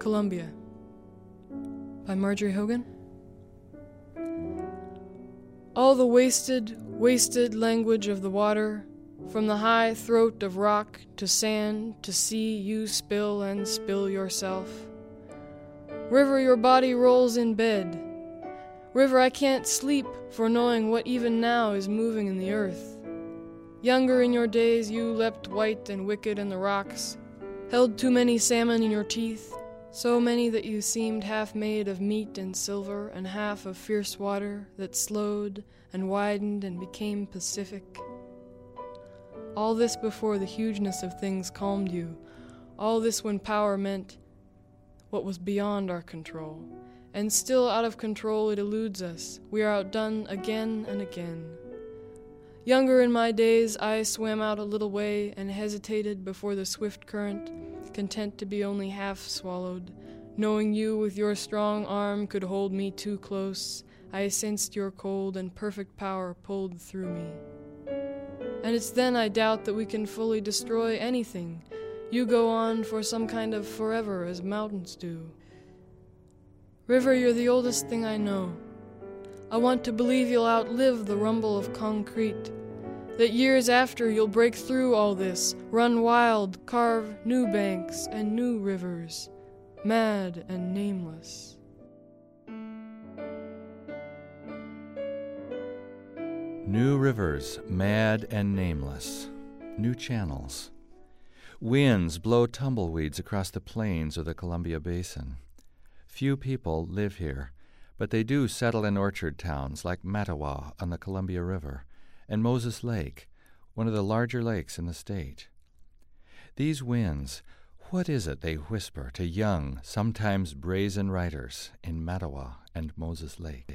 Columbia by Marjorie Hogan. All the wasted, wasted language of the water, from the high throat of rock to sand to sea, you spill and spill yourself. River, your body rolls in bed. River, I can't sleep for knowing what even now is moving in the earth. Younger in your days, you leapt white and wicked in the rocks, held too many salmon in your teeth, so many that you seemed half made of meat and silver and half of fierce water that slowed and widened and became Pacific. All this before the hugeness of things calmed you, all this when power meant what was beyond our control. And still out of control it eludes us. We are outdone again and again. Younger in my days, I swam out a little way and hesitated before the swift current, content to be only half swallowed. Knowing you with your strong arm could hold me too close, I sensed your cold and perfect power pulled through me. And it's then I doubt that we can fully destroy anything. You go on for some kind of forever as mountains do. River, you're the oldest thing I know. I want to believe you'll outlive the rumble of concrete. That years after you'll break through all this, run wild, carve new banks and new rivers, mad and nameless. New rivers, mad and nameless. New channels. Winds blow tumbleweeds across the plains of the Columbia Basin. Few people live here but they do settle in orchard towns like Mattawa on the Columbia River and Moses Lake, one of the larger lakes in the state. These winds, what is it they whisper to young, sometimes brazen writers in Mattawa and Moses Lake?